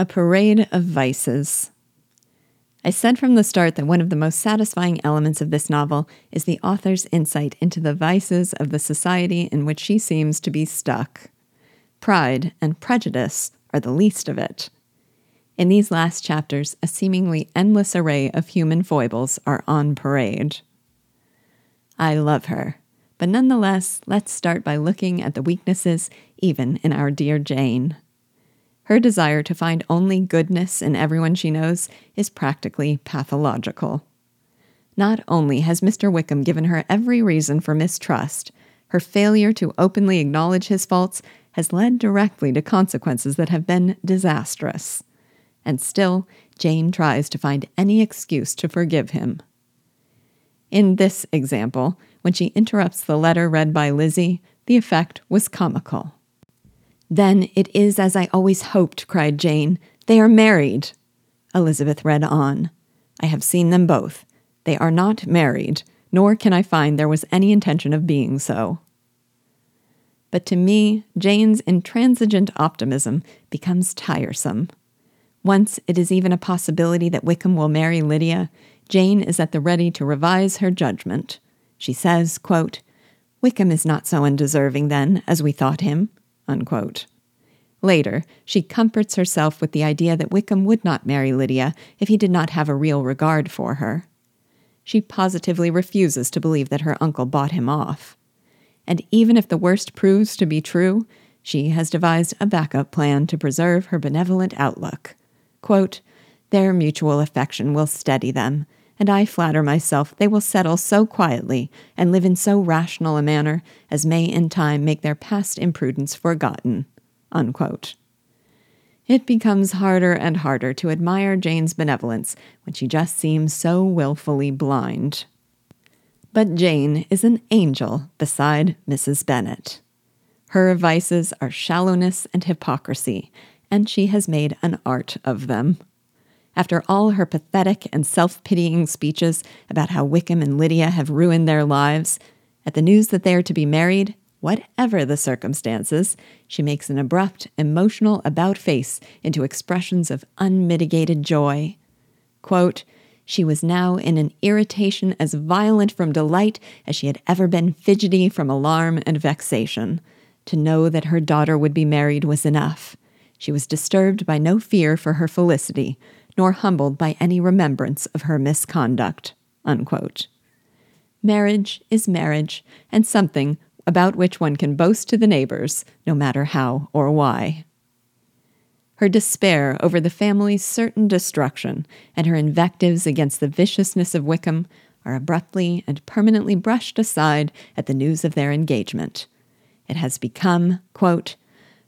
A parade of vices. I said from the start that one of the most satisfying elements of this novel is the author's insight into the vices of the society in which she seems to be stuck. Pride and prejudice are the least of it. In these last chapters, a seemingly endless array of human foibles are on parade. I love her, but nonetheless, let's start by looking at the weaknesses even in our dear Jane. Her desire to find only goodness in everyone she knows is practically pathological. Not only has Mr. Wickham given her every reason for mistrust, her failure to openly acknowledge his faults has led directly to consequences that have been disastrous. And still, Jane tries to find any excuse to forgive him. In this example, when she interrupts the letter read by Lizzie, the effect was comical. Then it is as I always hoped, cried Jane. They are married. Elizabeth read on. I have seen them both. They are not married, nor can I find there was any intention of being so. But to me, Jane's intransigent optimism becomes tiresome. Once it is even a possibility that Wickham will marry Lydia, Jane is at the ready to revise her judgment. She says, quote, Wickham is not so undeserving, then, as we thought him. Unquote. Later, she comforts herself with the idea that Wickham would not marry Lydia if he did not have a real regard for her. She positively refuses to believe that her uncle bought him off. And even if the worst proves to be true, she has devised a backup plan to preserve her benevolent outlook. Quote, Their mutual affection will steady them, and I flatter myself they will settle so quietly and live in so rational a manner as may in time make their past imprudence forgotten. Unquote. It becomes harder and harder to admire Jane's benevolence when she just seems so wilfully blind. But Jane is an angel beside Mrs. Bennet. Her vices are shallowness and hypocrisy, and she has made an art of them. After all her pathetic and self pitying speeches about how Wickham and Lydia have ruined their lives, at the news that they are to be married, whatever the circumstances, she makes an abrupt, emotional about face into expressions of unmitigated joy. Quote, she was now in an irritation as violent from delight as she had ever been fidgety from alarm and vexation. To know that her daughter would be married was enough. She was disturbed by no fear for her felicity, nor humbled by any remembrance of her misconduct. Unquote. Marriage is marriage, and something about which one can boast to the neighbors, no matter how or why. Her despair over the family's certain destruction and her invectives against the viciousness of Wickham are abruptly and permanently brushed aside at the news of their engagement. It has become, quote,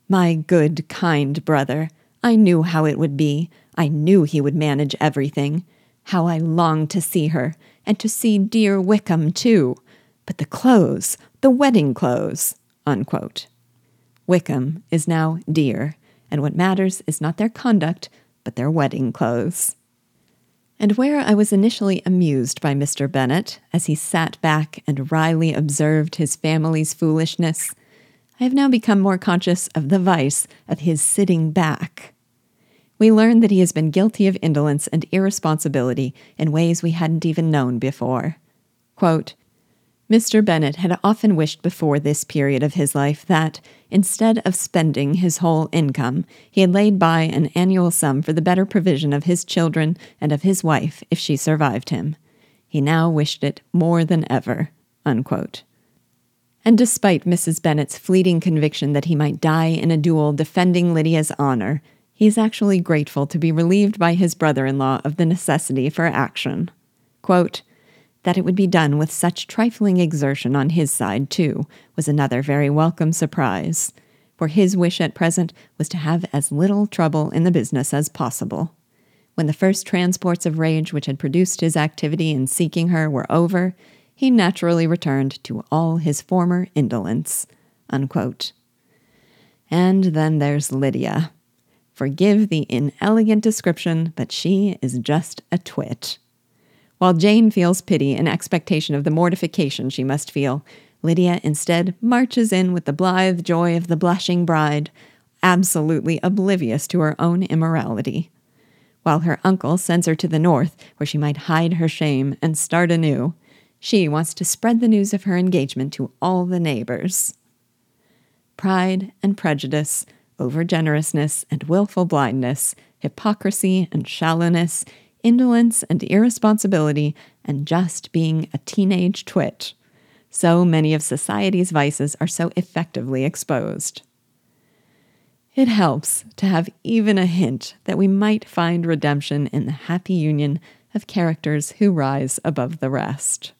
My good, kind brother, I knew how it would be. I knew he would manage everything. How I longed to see her, and to see dear Wickham, too. But the clothes, the wedding clothes. Unquote. Wickham is now dear, and what matters is not their conduct, but their wedding clothes. And where I was initially amused by Mr. Bennet as he sat back and wryly observed his family's foolishness, I have now become more conscious of the vice of his sitting back we learn that he has been guilty of indolence and irresponsibility in ways we hadn't even known before. Quote, Mr. Bennet had often wished before this period of his life that, instead of spending his whole income, he had laid by an annual sum for the better provision of his children and of his wife if she survived him. He now wished it more than ever. Unquote. And despite Mrs. Bennet's fleeting conviction that he might die in a duel defending Lydia's honor, he is actually grateful to be relieved by his brother in law of the necessity for action. Quote, that it would be done with such trifling exertion on his side, too, was another very welcome surprise, for his wish at present was to have as little trouble in the business as possible. When the first transports of rage which had produced his activity in seeking her were over, he naturally returned to all his former indolence. Unquote. And then there's Lydia. Forgive the inelegant description, but she is just a twit. While Jane feels pity and expectation of the mortification she must feel, Lydia instead marches in with the blithe joy of the blushing bride, absolutely oblivious to her own immorality. While her uncle sends her to the north, where she might hide her shame and start anew, she wants to spread the news of her engagement to all the neighbors. Pride and prejudice, overgenerousness and willful blindness, hypocrisy and shallowness, indolence and irresponsibility, and just being a teenage twit. So many of society's vices are so effectively exposed. It helps to have even a hint that we might find redemption in the happy union of characters who rise above the rest.